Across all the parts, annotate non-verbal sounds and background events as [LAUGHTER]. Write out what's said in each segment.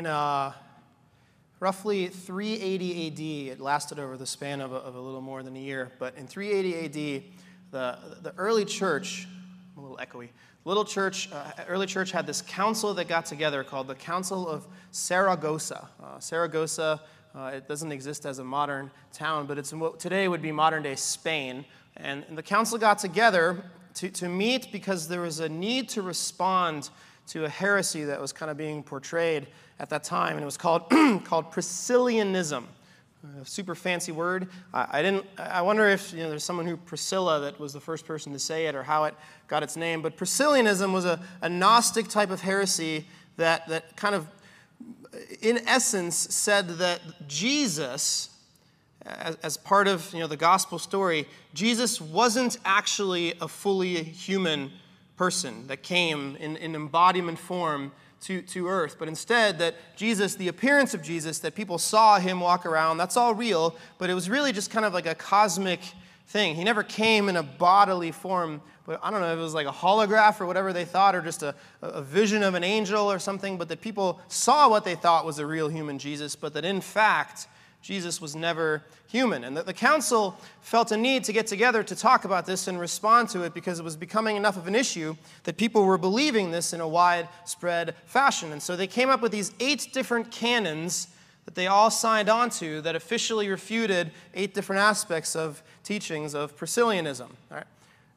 In uh, roughly 380 AD, it lasted over the span of a, of a, little more than a year, but in 380 AD, the, the early church, a little echoey, little church, uh, early church had this council that got together called the Council of Saragossa. Uh, Saragossa, uh, it doesn't exist as a modern town, but it's in what today would be modern day Spain. And, and the council got together to, to meet because there was a need to respond to a heresy that was kind of being portrayed at that time, and it was called, [CLEARS THROAT] called Priscillianism. A super fancy word. I, I, didn't. I wonder if you know, there's someone who Priscilla that was the first person to say it, or how it got its name. But Priscillianism was a, a Gnostic type of heresy that that kind of, in essence, said that Jesus, as, as part of you know the gospel story, Jesus wasn't actually a fully human person that came in, in embodiment form to, to earth, but instead that Jesus, the appearance of Jesus, that people saw him walk around, that's all real, but it was really just kind of like a cosmic thing. He never came in a bodily form, but I don't know if it was like a holograph or whatever they thought, or just a, a vision of an angel or something, but that people saw what they thought was a real human Jesus, but that in fact, Jesus was never human. And the, the council felt a need to get together to talk about this and respond to it because it was becoming enough of an issue that people were believing this in a widespread fashion. And so they came up with these eight different canons that they all signed on to that officially refuted eight different aspects of teachings of Priscillianism. Right?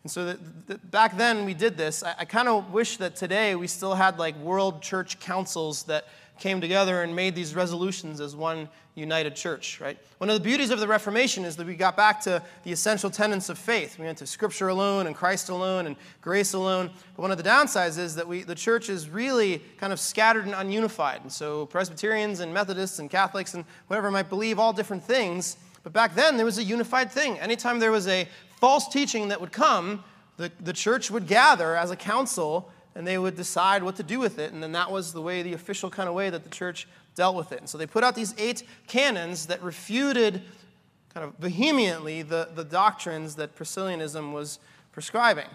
And so that, that back then we did this. I, I kind of wish that today we still had like world church councils that came together and made these resolutions as one united church, right? One of the beauties of the Reformation is that we got back to the essential tenets of faith. We went to Scripture alone and Christ alone and grace alone. But one of the downsides is that we, the church is really kind of scattered and ununified. And so Presbyterians and Methodists and Catholics and whatever might believe all different things. But back then, there was a unified thing. Anytime there was a false teaching that would come, the, the church would gather as a council and they would decide what to do with it. And then that was the way, the official kind of way that the church dealt with it. And so they put out these eight canons that refuted kind of vehemently the, the doctrines that Priscillianism was prescribing.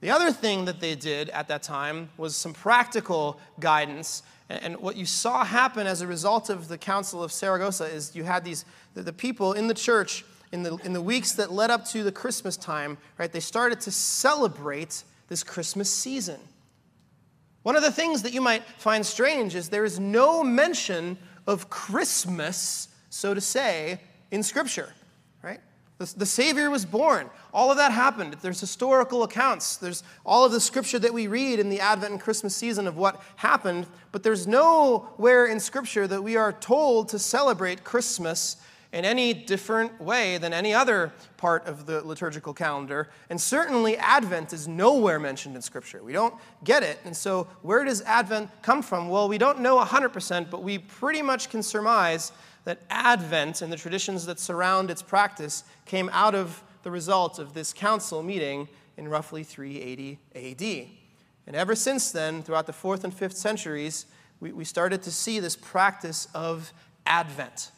The other thing that they did at that time was some practical guidance. And what you saw happen as a result of the Council of Saragossa is you had these, the people in the church in the, in the weeks that led up to the Christmas time, right, they started to celebrate this Christmas season. One of the things that you might find strange is there is no mention of Christmas, so to say, in Scripture, right? The, the, Savior was born. All of that happened. There's historical accounts. There's all of the Scripture that we read in the Advent and Christmas season of what happened, but there's nowhere in Scripture that we are told to celebrate Christmas in any different way than any other part of the liturgical calendar. And certainly, Advent is nowhere mentioned in Scripture. We don't get it. And so, where does Advent come from? Well, we don't know 100%, but we pretty much can surmise that Advent and the traditions that surround its practice came out of the result of this council meeting in roughly 380 AD. And ever since then, throughout the fourth and fifth centuries, we, we started to see this practice of Advent.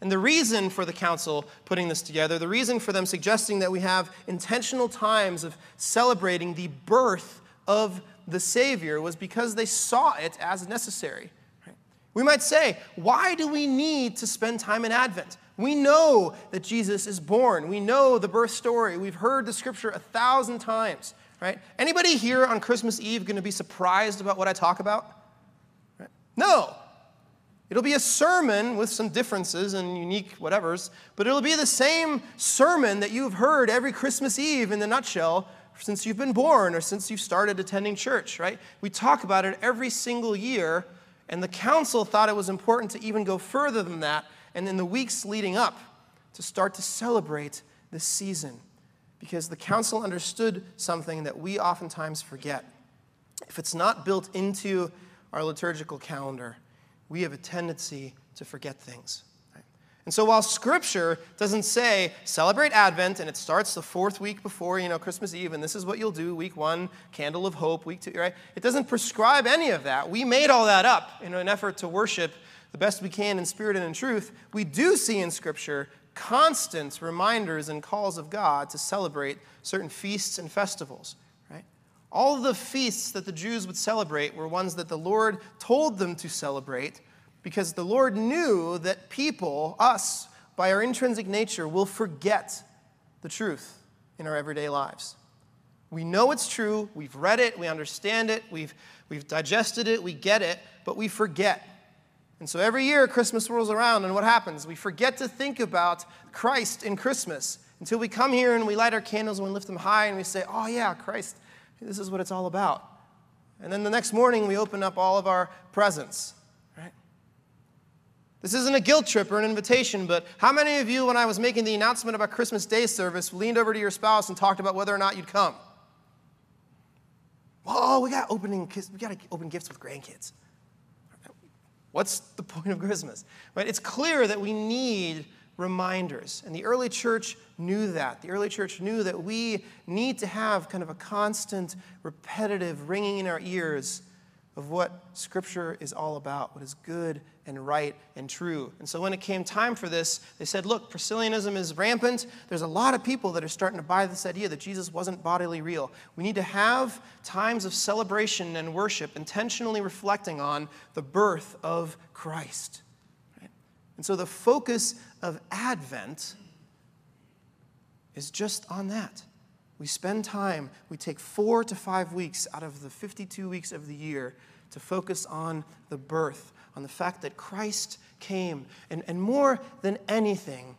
And the reason for the council putting this together, the reason for them suggesting that we have intentional times of celebrating the birth of the Savior was because they saw it as necessary. We might say, why do we need to spend time in Advent? We know that Jesus is born. We know the birth story. We've heard the scripture a thousand times, right? Anybody here on Christmas Eve going to be surprised about what I talk about? Right? No, It'll be a sermon with some differences and unique whatevers, but it'll be the same sermon that you've heard every Christmas Eve in the nutshell since you've been born or since you've started attending church, right? We talk about it every single year, and the council thought it was important to even go further than that, and in the weeks leading up, to start to celebrate this season. Because the council understood something that we oftentimes forget. If it's not built into our liturgical calendar, we have a tendency to forget things. And so while scripture doesn't say celebrate Advent and it starts the fourth week before, you know, Christmas Eve and this is what you'll do, week 1, candle of hope, week 2, right? It doesn't prescribe any of that. We made all that up in an effort to worship the best we can in spirit and in truth. We do see in scripture constant reminders and calls of God to celebrate certain feasts and festivals? All the feasts that the Jews would celebrate were ones that the Lord told them to celebrate because the Lord knew that people, us, by our intrinsic nature, will forget the truth in our everyday lives. We know it's true, we've read it, we understand it, we've, we've digested it, we get it, but we forget. And so every year Christmas rolls around, and what happens? We forget to think about Christ in Christmas until we come here and we light our candles and we lift them high and we say, Oh, yeah, Christ, this is what it's all about. And then the next morning we open up all of our presents, right? This isn't a guilt trip or an invitation, but how many of you, when I was making the announcement about Christmas Day service, leaned over to your spouse and talked about whether or not you'd come? Oh, we got opening we got to open gifts with grandkids. What's the point of Christmas? Right? It's clear that we need reminders. And the early church knew that. The early church knew that we need to have kind of a constant, repetitive ringing in our ears of what Scripture is all about, what is good and right and true. And so when it came time for this, they said, look, Priscillianism is rampant. There's a lot of people that are starting to buy this idea that Jesus wasn't bodily real. We need to have times of celebration and worship, intentionally reflecting on the birth of Christ. And so the focus of Advent is just on that. We spend time, we take four to five weeks out of the 52 weeks of the year to focus on the birth, on the fact that Christ came. And, and more than anything,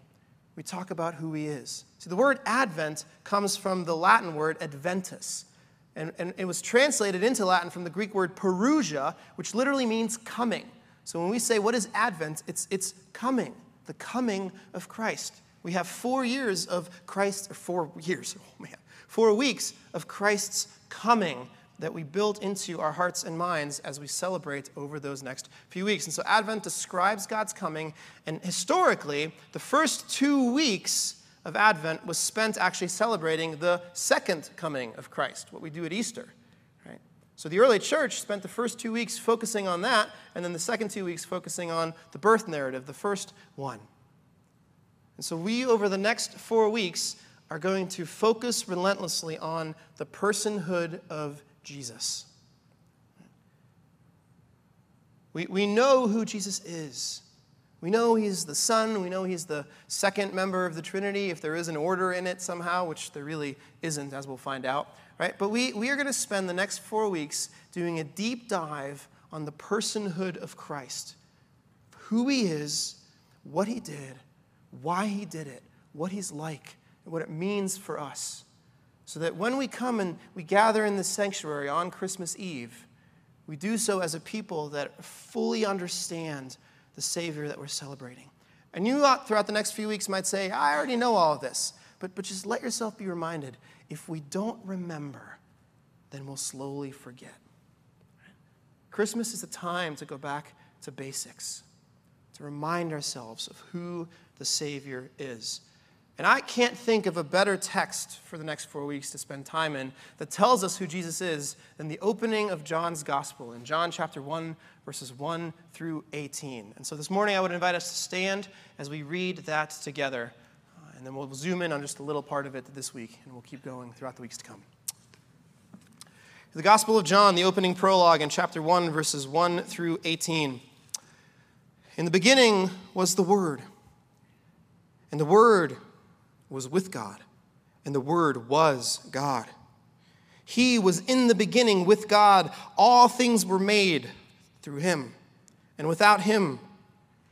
we talk about who he is. See, the word Advent comes from the Latin word adventus. And, and it was translated into Latin from the Greek word parousia, which literally means coming. So when we say, what is Advent? It's, it's coming, the coming of Christ. We have four years of Christ, or four years, [LAUGHS] oh man, four weeks of Christ's coming that we build into our hearts and minds as we celebrate over those next few weeks. And so Advent describes God's coming, and historically, the first two weeks of Advent was spent actually celebrating the second coming of Christ, what we do at Easter. So the early church spent the first two weeks focusing on that, and then the second two weeks focusing on the birth narrative, the first one. And so we, over the next four weeks, are going to focus relentlessly on the personhood of Jesus. We, we know who Jesus is. We know he's the Son. We know he's the second member of the Trinity, if there is an order in it somehow, which there really isn't, as we'll find out. Right? But we, we are going to spend the next four weeks doing a deep dive on the personhood of Christ who he is, what he did, why he did it, what he's like, and what it means for us. So that when we come and we gather in the sanctuary on Christmas Eve, we do so as a people that fully understand the Savior that we're celebrating. And you throughout the next few weeks might say, I already know all of this. But, but just let yourself be reminded if we don't remember, then we'll slowly forget. Christmas is a time to go back to basics, to remind ourselves of who the Savior is. And I can't think of a better text for the next four weeks to spend time in that tells us who Jesus is than the opening of John's Gospel in John chapter 1, verses 1 through 18. And so this morning I would invite us to stand as we read that together. And then we'll zoom in on just a little part of it this week, and we'll keep going throughout the weeks to come. The Gospel of John, the opening prologue in chapter 1, verses 1 through 18. In the beginning was the Word, and the Word was with God, and the Word was God. He was in the beginning with God. All things were made through him, and without him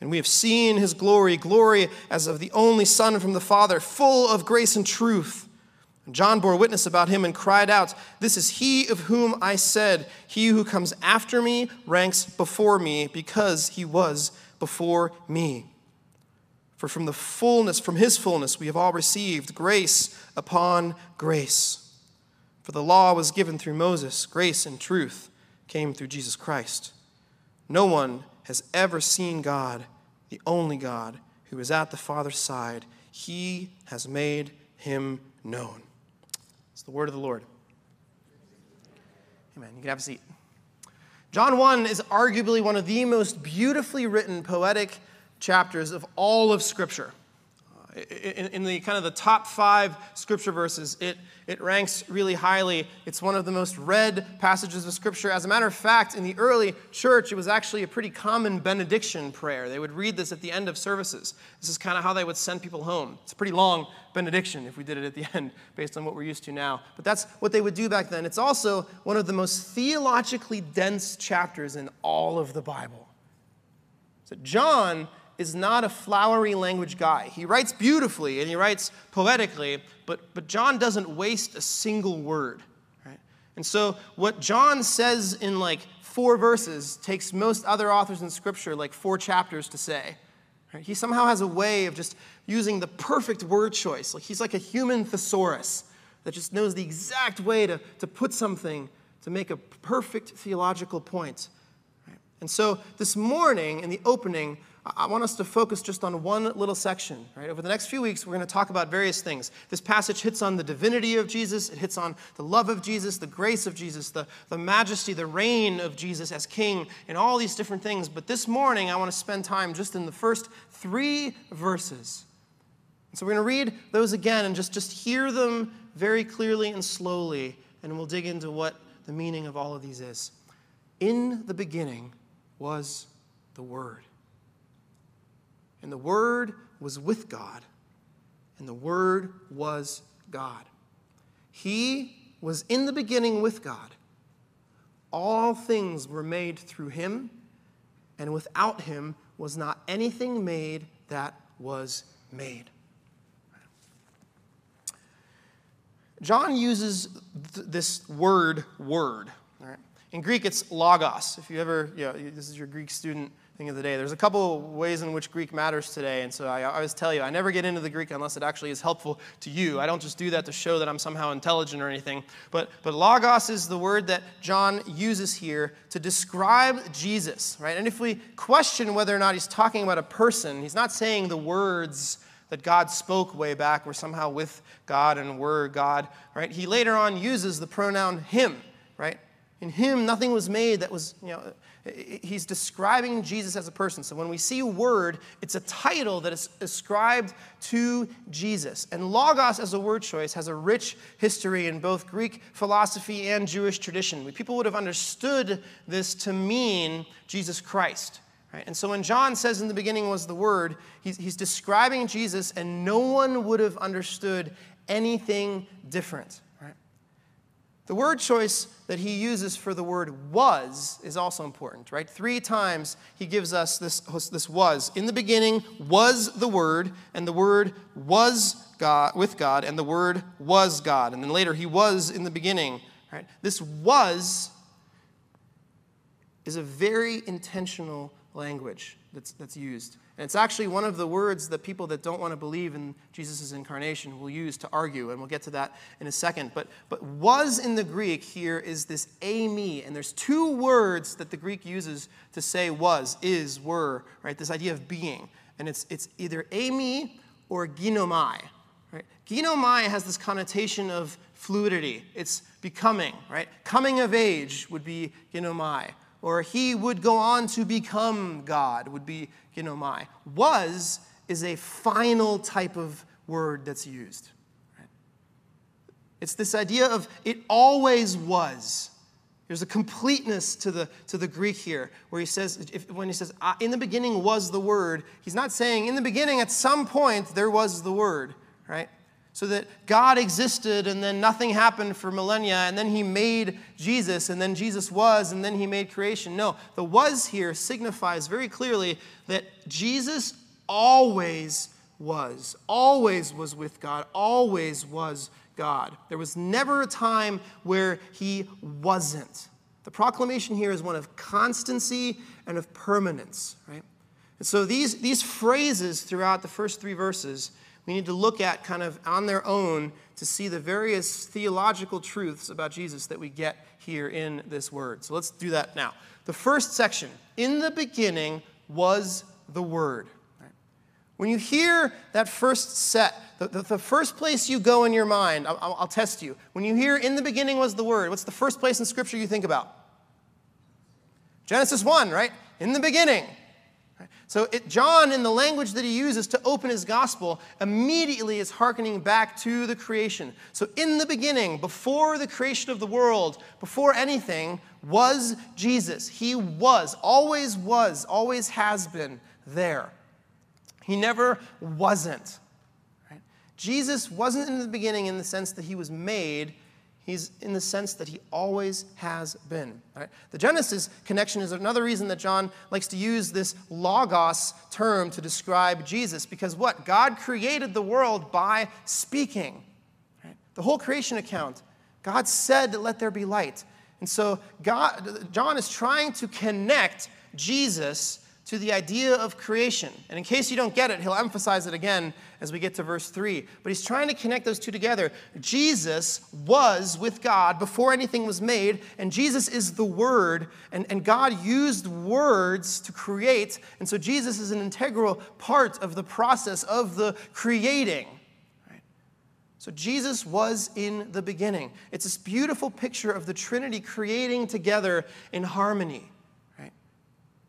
And we have seen his glory, glory as of the only Son from the Father, full of grace and truth. And John bore witness about him and cried out, This is he of whom I said, He who comes after me ranks before me, because he was before me. For from the fullness, from his fullness, we have all received grace upon grace. For the law was given through Moses, grace and truth came through Jesus Christ. No one has ever seen God, the only God, who is at the Father's side. He has made him known. It's the word of the Lord. Amen. You can have a seat. John 1 is arguably one of the most beautifully written poetic chapters of all of Scripture. In, in, the kind of the top five scripture verses, it, it ranks really highly. It's one of the most read passages of Scripture. As a matter of fact, in the early church, it was actually a pretty common benediction prayer. They would read this at the end of services. This is kind of how they would send people home. It's a pretty long benediction if we did it at the [LAUGHS] end, based on what we're used to now. But that's what they would do back then. It's also one of the most theologically dense chapters in all of the Bible. So, John is not a flowery language guy. He writes beautifully and he writes poetically, but, but John doesn't waste a single word. Right? And so, what John says in like four verses takes most other authors in Scripture like four chapters to say. Right? He somehow has a way of just using the perfect word choice. Like he's like a human thesaurus that just knows the exact way to, to put something to make a perfect theological point. Right? And so, this morning in the opening, I want us to focus just on one little section, right? Over the next few weeks, we're going to talk about various things. This passage hits on the divinity of Jesus, it hits on the love of Jesus, the grace of Jesus, the, the majesty, the reign of Jesus as king, and all these different things. But this morning, I want to spend time just in the first three verses. So we're going to read those again and just, just hear them very clearly and slowly, and we'll dig into what the meaning of all of these is. In the beginning was the Word and the Word was with God, and the Word was God. He was in the beginning with God. All things were made through him, and without him was not anything made that was made. John uses th- this word, word. In Greek, it's logos. If you ever, you know, this is your Greek student thing of the day. There's a couple ways in which Greek matters today, and so I always tell you, I never get into the Greek unless it actually is helpful to you. I don't just do that to show that I'm somehow intelligent or anything. But, but logos is the word that John uses here to describe Jesus, right? And if we question whether or not he's talking about a person, he's not saying the words that God spoke way back were somehow with God and were God, right? He later on uses the pronoun him, right? In him, nothing was made that was, you know, he's describing Jesus as a person. So when we see word, it's a title that is ascribed to Jesus. And logos as a word choice has a rich history in both Greek philosophy and Jewish tradition. People would have understood this to mean Jesus Christ. Right? And so when John says in the beginning was the word, he's, he's describing Jesus, and no one would have understood anything different. The word choice that he uses for the word was is also important, right? Three times he gives us this, this was. In the beginning was the word, and the word was God with God, and the word was God. And then later he was in the beginning, right? This was is a very intentional language that's, that's used. And it's actually one of the words that people that don't want to believe in Jesus' incarnation will use to argue, and we'll get to that in a second. But, but was in the Greek here is this eimi, and there's two words that the Greek uses to say was, is, were, right? This idea of being. And it's, it's either eimi or ginomai. Right? Ginomai has this connotation of fluidity. It's becoming, right? Coming of age would be ginomai or he would go on to become God, would be ginomai. Was is a final type of word that's used. It's this idea of it always was. There's a completeness to the, to the Greek here, where he says, if, when he says, in the beginning was the Word, he's not saying, in the beginning, at some point, there was the Word, right? So that God existed and then nothing happened for millennia, and then he made Jesus, and then Jesus was, and then he made creation. No, the was here signifies very clearly that Jesus always was, always was with God, always was God. There was never a time where he wasn't. The proclamation here is one of constancy and of permanence, right? And so these, these phrases throughout the first three verses, we need to look at kind of on their own to see the various theological truths about Jesus that we get here in this word. So let's do that now. The first section, in the beginning was the Word. When you hear that first set, the, the, the, first place you go in your mind, I'll, I'll test you. When you hear in the beginning was the Word, what's the first place in Scripture you think about? Genesis 1, right? In the beginning. So, it, John, in the language that he uses to open his gospel, immediately is hearkening back to the creation. So, in the beginning, before the creation of the world, before anything, was Jesus. He was, always was, always has been there. He never wasn't. Right? Jesus wasn't in the beginning in the sense that he was made, He's in the sense that he always has been. Right? The Genesis connection is another reason that John likes to use this logos term to describe Jesus, because what? God created the world by speaking. Right? The whole creation account, God said, Let there be light. And so God, John is trying to connect Jesus to the idea of creation. And in case you don't get it, he'll emphasize it again as we get to verse 3. But he's trying to connect those two together. Jesus was with God before anything was made, and Jesus is the Word, and, and God used words to create. And so Jesus is an integral part of the process of the creating. So Jesus was in the beginning. It's this beautiful picture of the Trinity creating together in harmony. Right?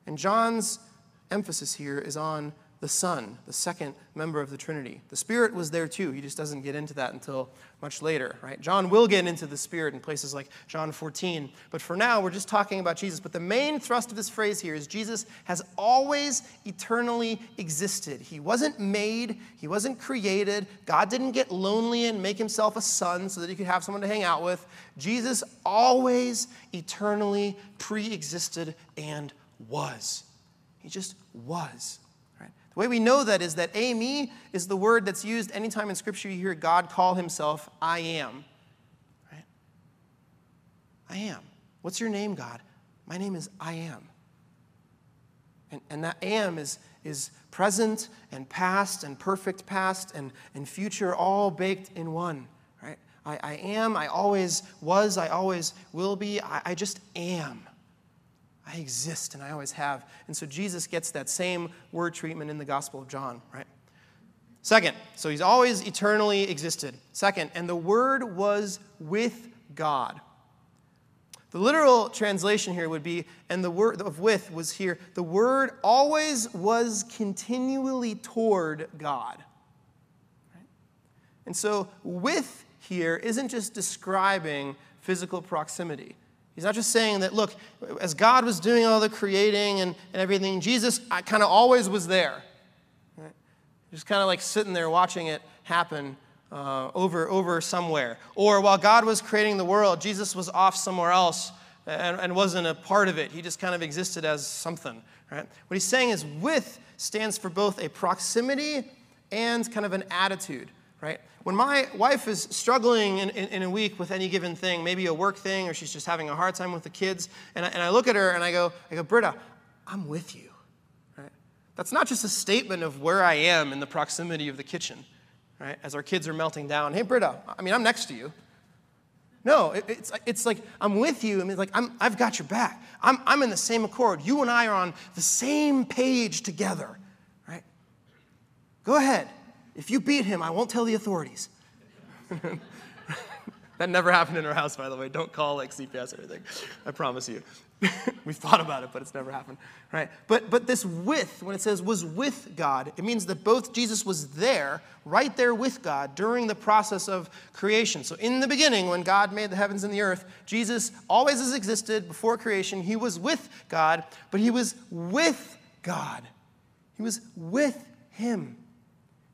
And John's emphasis here is on the Son, the second member of the Trinity. The Spirit was there too. He just doesn't get into that until much later, right? John will get into the Spirit in places like John 14. But for now, we're just talking about Jesus. But the main thrust of this phrase here is Jesus has always eternally existed. He wasn't made, he wasn't created. God didn't get lonely and make himself a son so that he could have someone to hang out with. Jesus always eternally pre existed and was. He just was. Right? The way we know that is that eimi is the word that's used anytime in Scripture you hear God call himself I am. Right? I am. What's your name, God? My name is I am. And, and that am is, is present and past and perfect past and, and future all baked in one. Right? I, I am, I always was, I always will be, I, I just am. I exist and I always have. And so Jesus gets that same word treatment in the Gospel of John, right? Second, so he's always eternally existed. Second, and the Word was with God. The literal translation here would be, and the word of with was here, the Word always was continually toward God. And so, with here isn't just describing physical proximity. He's not just saying that, look, as God was doing all the creating and, and everything, Jesus kind of always was there. Right? Just kind of like sitting there watching it happen uh, over, over somewhere. Or while God was creating the world, Jesus was off somewhere else and, and wasn't a part of it. He just kind of existed as something. Right? What he's saying is with stands for both a proximity and kind of an attitude right? When my wife is struggling in, in, in, a week with any given thing, maybe a work thing, or she's just having a hard time with the kids, and I, and I look at her and I go, I go, Britta, I'm with you. Right? That's not just a statement of where I am in the proximity of the kitchen, right? As our kids are melting down. Hey, Britta, I mean, I'm next to you. No, it, it's, it's like I'm with you. I mean, like I'm, I've got your back. I'm, I'm in the same accord. You and I are on the same page together, right? Go ahead. If you beat him, I won't tell the authorities. [LAUGHS] that never happened in our house, by the way. Don't call like CPS or anything. I promise you. [LAUGHS] We've thought about it, but it's never happened. Right? But but this with, when it says was with God, it means that both Jesus was there, right there with God during the process of creation. So in the beginning, when God made the heavens and the earth, Jesus always has existed before creation. He was with God, but he was with God. He was with him.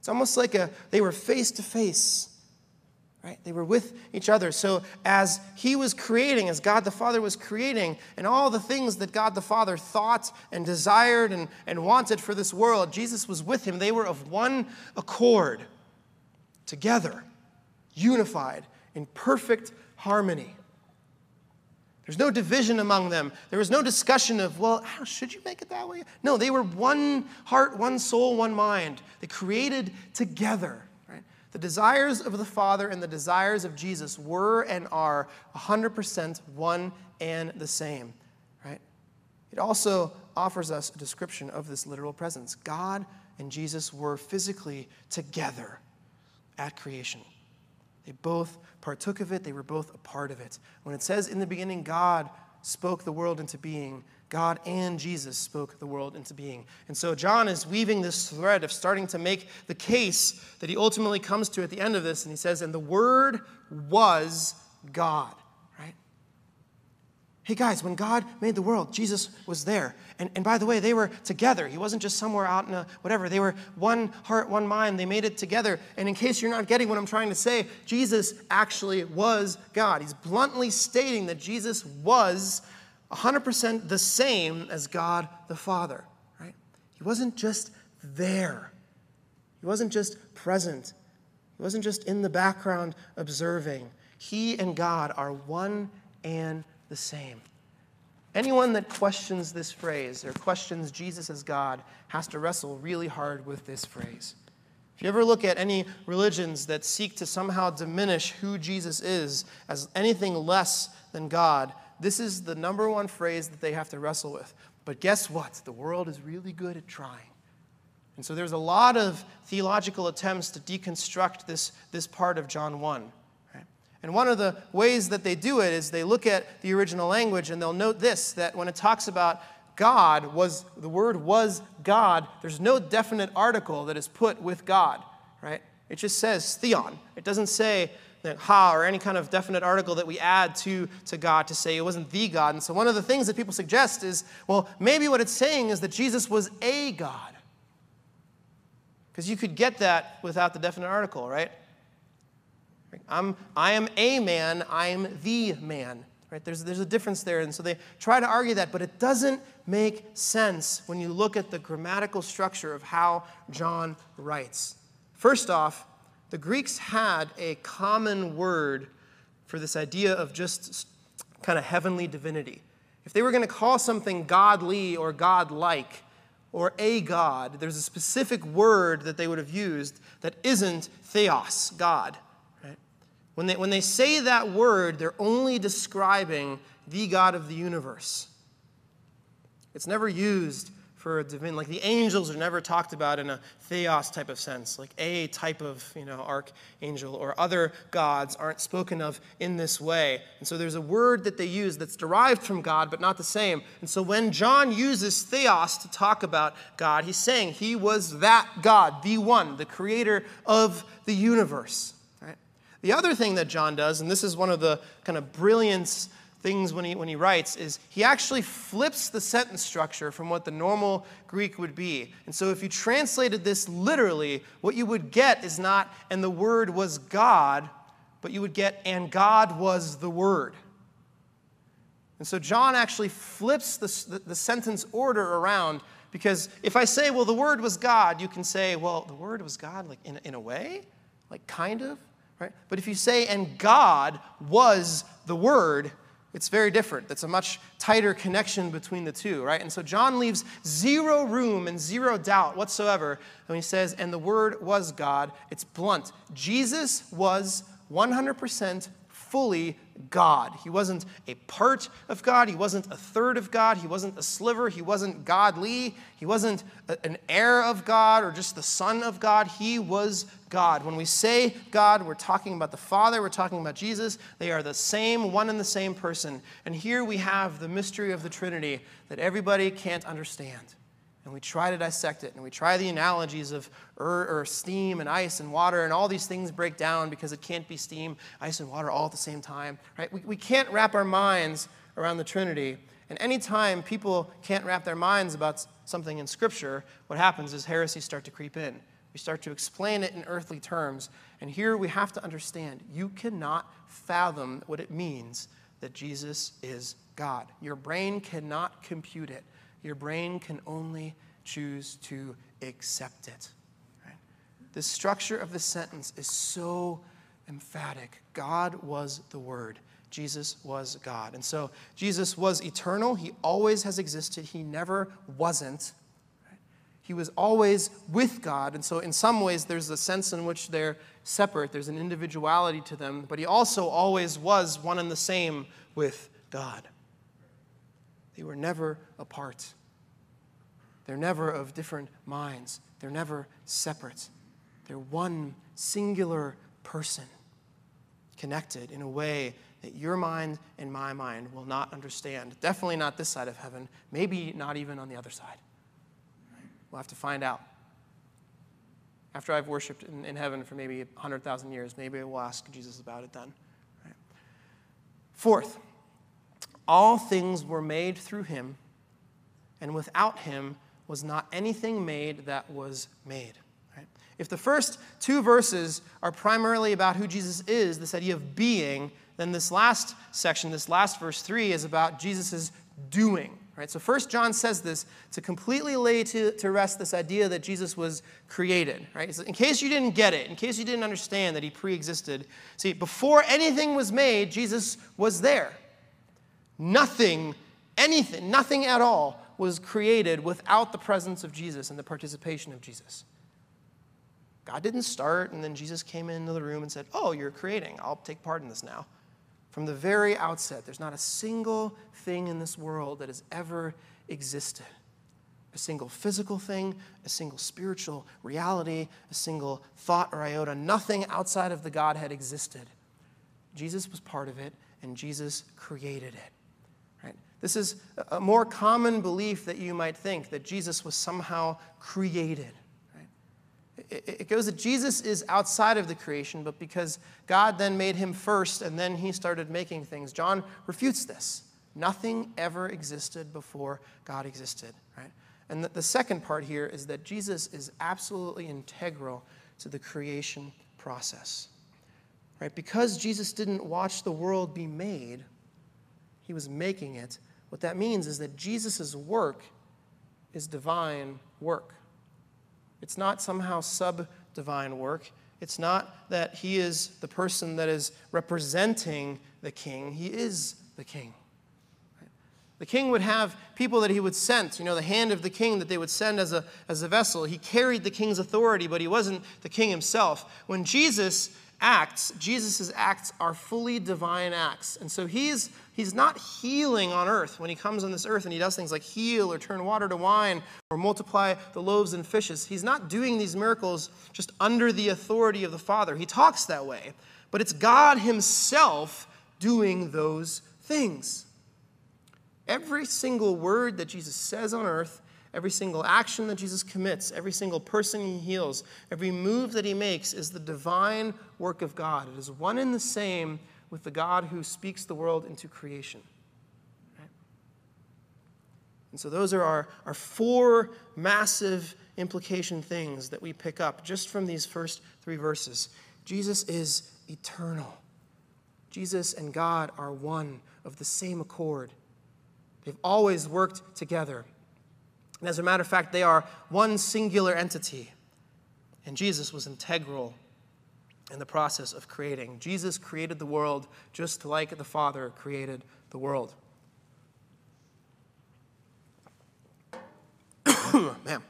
It's almost like a, they were face to face right? They were with each other. So as he was creating, as God the Father was creating, and all the things that God the Father thought and desired and, and wanted for this world, Jesus was with him. They were of one accord, together, unified, in perfect harmony. There's no division among them. There was no discussion of, well, how should you make it that way? No, they were one heart, one soul, one mind. They created together. Right? The desires of the Father and the desires of Jesus were and are 100% one and the same. Right? It also offers us a description of this literal presence. God and Jesus were physically together at creation. They both partook of it, they were both a part of it. When it says in the beginning, God spoke the world into being, God and Jesus spoke the world into being. And so John is weaving this thread of starting to make the case that he ultimately comes to at the end of this, and he says, And the Word was God. Hey guys, when God made the world, Jesus was there. And, and by the way, they were together. He wasn't just somewhere out in a whatever. They were one heart, one mind. They made it together. And in case you're not getting what I'm trying to say, Jesus actually was God. He's bluntly stating that Jesus was 100% the same as God the Father, right? He wasn't just there. He wasn't just present. He wasn't just in the background observing. He and God are one and the same. Anyone that questions this phrase or questions Jesus as God has to wrestle really hard with this phrase. If you ever look at any religions that seek to somehow diminish who Jesus is as anything less than God, this is the number one phrase that they have to wrestle with. But guess what? The world is really good at trying. And so there's a lot of theological attempts to deconstruct this, this part of John 1. And one of the ways that they do it is they look at the original language and they'll note this that when it talks about God was the word was God, there's no definite article that is put with God, right? It just says theon. It doesn't say that ha or any kind of definite article that we add to, to God to say it wasn't the God. And so one of the things that people suggest is, well, maybe what it's saying is that Jesus was a God. Because you could get that without the definite article, right? I'm, I am a man, I am the man. Right? There's, there's a difference there. And so they try to argue that, but it doesn't make sense when you look at the grammatical structure of how John writes. First off, the Greeks had a common word for this idea of just kind of heavenly divinity. If they were going to call something godly or godlike or a god, there's a specific word that they would have used that isn't theos, God. When they, when they say that word, they're only describing the God of the universe. It's never used for a divine, like the angels are never talked about in a theos type of sense, like a type of, you know, archangel or other gods aren't spoken of in this way. And so there's a word that they use that's derived from God, but not the same. And so when John uses theos to talk about God, he's saying he was that God, the one, the creator of the universe. The other thing that John does, and this is one of the kind of brilliance things when he, when he writes, is he actually flips the sentence structure from what the normal Greek would be. And so if you translated this literally, what you would get is not, and the Word was God, but you would get, and God was the Word. And so John actually flips the, the, the sentence order around because if I say, well, the Word was God, you can say, well, the Word was God, like in, in a way, like kind of. Right? But if you say, and God was the Word, it's very different. That's a much tighter connection between the two, right? And so John leaves zero room and zero doubt whatsoever when he says, and the Word was God. It's blunt. Jesus was 100% fully God. He wasn't a part of God. He wasn't a third of God. He wasn't a sliver. He wasn't godly. He wasn't an heir of God or just the son of God. He was God. When we say God, we're talking about the Father, we're talking about Jesus. They are the same, one and the same person. And here we have the mystery of the Trinity that everybody can't understand and we try to dissect it and we try the analogies of er, or steam and ice and water and all these things break down because it can't be steam ice and water all at the same time right we, we can't wrap our minds around the trinity and anytime people can't wrap their minds about something in scripture what happens is heresies start to creep in We start to explain it in earthly terms. And here we have to understand you cannot fathom what it means that Jesus is God. Your brain cannot compute it, your brain can only choose to accept it. Right? The structure of the sentence is so emphatic God was the Word. Jesus was God. And so Jesus was eternal. He always has existed. He never wasn't. He was always with God. And so, in some ways, there's a sense in which they're separate. There's an individuality to them. But he also always was one and the same with God. They were never apart. They're never of different minds. They're never separate. They're one singular person connected in a way that your mind and my mind will not understand. Definitely not this side of heaven, maybe not even on the other side. We'll have to find out. After I've worshiped in, in heaven for maybe 100,000 years, maybe I will ask Jesus about it then. Right? Fourth, all things were made through him, and without him was not anything made that was made. Right? If the first two verses are primarily about who Jesus is, this idea of being, then this last section, this last verse 3, is about Jesus' doing. Right? So first John says this to completely lay to, to rest this idea that Jesus was created. Right? So in case you didn't get it, in case you didn't understand that he pre-existed, see, before anything was made, Jesus was there. Nothing, anything, nothing at all was created without the presence of Jesus and the participation of Jesus. God didn't start and then Jesus came into the room and said, Oh, you're creating. I'll take part in this now. From the very outset, there's not a single thing in this world that has ever existed. A single physical thing, a single spiritual reality, a single thought or iota. Nothing outside of the Godhead existed. Jesus was part of it, and Jesus created it. Right? This is a more common belief that you might think that Jesus was somehow created it goes that Jesus is outside of the creation, but because God then made him first and then he started making things. John refutes this. Nothing ever existed before God existed, right? And the second part here is that Jesus is absolutely integral to the creation process. Right? Because Jesus didn't watch the world be made, he was making it. What that means is that Jesus' work is divine work. It's not somehow sub divine work. It's not that he is the person that is representing the king, he is the king. The king would have people that he would send, you know, the hand of the king that they would send as a, as a vessel. He carried the king's authority, but he wasn't the king himself. When Jesus acts, Jesus' acts are fully divine acts. And so he's, he's not healing on earth when he comes on this earth and he does things like heal or turn water to wine or multiply the loaves and fishes. He's not doing these miracles just under the authority of the Father. He talks that way, but it's God himself doing those things. Every single word that Jesus says on earth Every single action that Jesus commits, every single person he heals, every move that he makes is the divine work of God. It is one and the same with the God who speaks the world into creation. And so, those are our, our four massive implication things that we pick up just from these first three verses. Jesus is eternal. Jesus and God are one of the same accord. They've always worked together. And as a matter of fact, they are one singular entity. And Jesus was integral in the process of creating. Jesus created the world just like the Father created the world. [COUGHS] Man.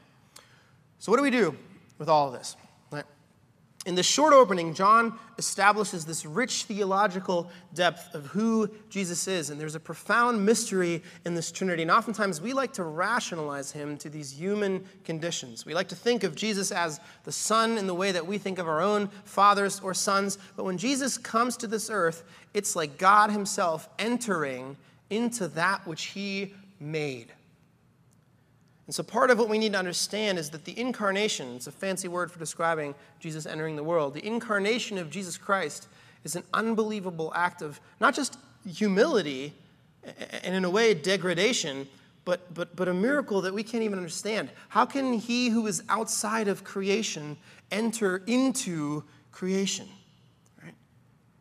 So, what do we do with all of this? In this short opening, John establishes this rich theological depth of who Jesus is. And there's a profound mystery in this Trinity. And oftentimes we like to rationalize him to these human conditions. We like to think of Jesus as the Son in the way that we think of our own fathers or sons. But when Jesus comes to this earth, it's like God himself entering into that which he made. And so, part of what we need to understand is that the incarnation, it's a fancy word for describing Jesus entering the world, the incarnation of Jesus Christ is an unbelievable act of not just humility and, in a way, degradation, but, but, but a miracle that we can't even understand. How can he who is outside of creation enter into creation? Right?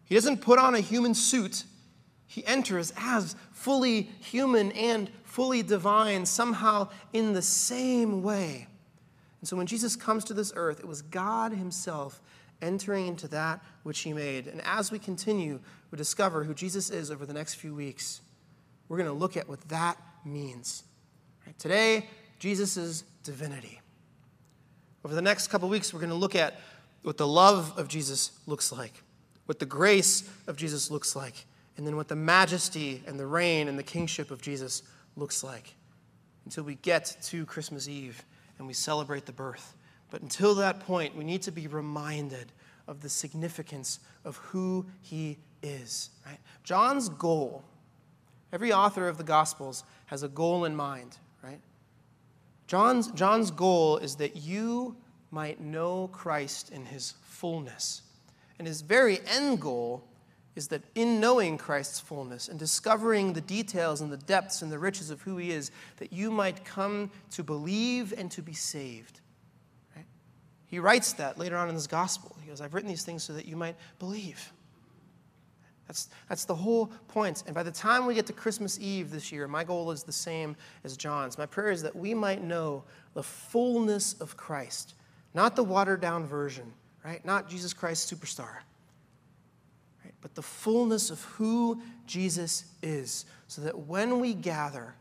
He doesn't put on a human suit, he enters as fully human and fully divine, somehow in the same way. And so when Jesus comes to this earth, it was God Himself entering into that which He made. And as we continue, we discover who Jesus is over the next few weeks. We're going to look at what that means. Right? Today, Jesus' divinity. Over the next couple weeks, we're going to look at what the love of Jesus looks like, what the grace of Jesus looks like, and then what the majesty and the reign and the kingship of Jesus looks like until we get to Christmas Eve and we celebrate the birth. But until that point, we need to be reminded of the significance of who he is. Right? John's goal, every author of the Gospels has a goal in mind, right? John's, John's goal is that you might know Christ in his fullness. And his very end goal is that in knowing Christ's fullness and discovering the details and the depths and the riches of who he is, that you might come to believe and to be saved. Right? He writes that later on in his gospel. He goes, I've written these things so that you might believe. That's, that's the whole point. And by the time we get to Christmas Eve this year, my goal is the same as John's. My prayer is that we might know the fullness of Christ, not the watered down version, right? Not Jesus Christ superstar but the fullness of who Jesus is, so that when we gather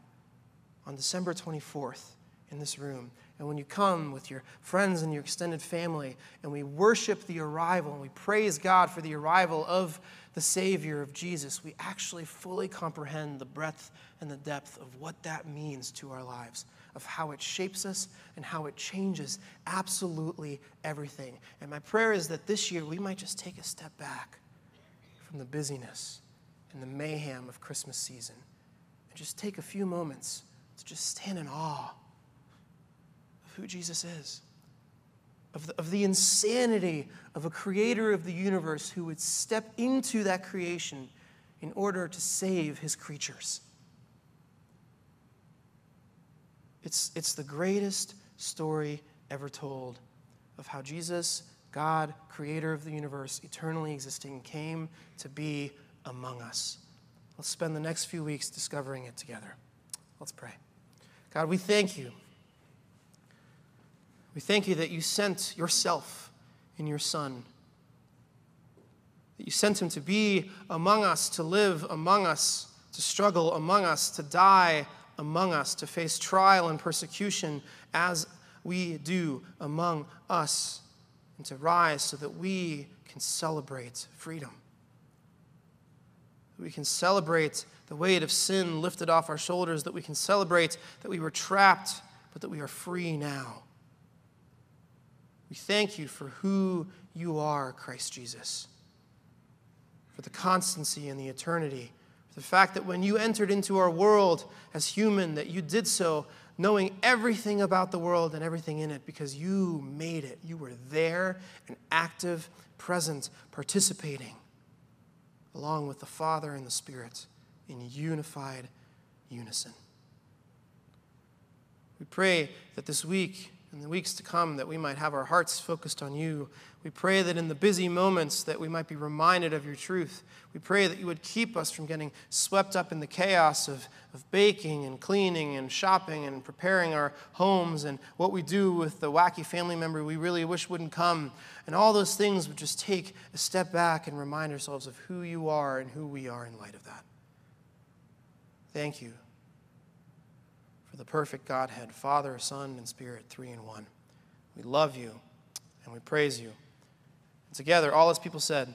on December 24th in this room, and when you come with your friends and your extended family, and we worship the arrival and we praise God for the arrival of the Savior of Jesus, we actually fully comprehend the breadth and the depth of what that means to our lives, of how it shapes us and how it changes absolutely everything. And my prayer is that this year we might just take a step back from the busyness and the mayhem of Christmas season and just take a few moments to just stand in awe of who Jesus is, of the, of the insanity of a creator of the universe who would step into that creation in order to save his creatures. It's, it's the greatest story ever told of how Jesus God, creator of the universe, eternally existing, came to be among us. Let's spend the next few weeks discovering it together. Let's pray. God, we thank you. We thank you that you sent yourself in your Son, that you sent him to be among us, to live among us, to struggle among us, to die among us, to face trial and persecution as we do among us and to rise so that we can celebrate freedom. We can celebrate the weight of sin lifted off our shoulders, that we can celebrate that we were trapped, but that we are free now. We thank you for who you are, Christ Jesus, for the constancy and the eternity, for the fact that when you entered into our world as human, that you did so knowing everything about the world and everything in it because you made it. You were there and active, present, participating, along with the Father and the Spirit in unified unison. We pray that this week and the weeks to come that we might have our hearts focused on you. We pray that in the busy moments that we might be reminded of your truth. We pray that you would keep us from getting swept up in the chaos of, of baking and cleaning and shopping and preparing our homes and what we do with the wacky family member we really wish wouldn't come. And all those things would just take a step back and remind ourselves of who you are and who we are in light of that. Thank you for the perfect Godhead, Father, Son, and Spirit, three in one. We love you and we praise you. And together, all as people said,